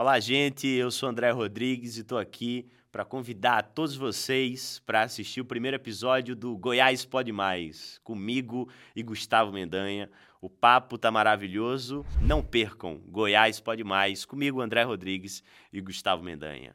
Olá, gente. Eu sou André Rodrigues e estou aqui para convidar todos vocês para assistir o primeiro episódio do Goiás Pode Mais, comigo e Gustavo Mendanha. O papo tá maravilhoso. Não percam Goiás Pode Mais, comigo, André Rodrigues e Gustavo Mendanha.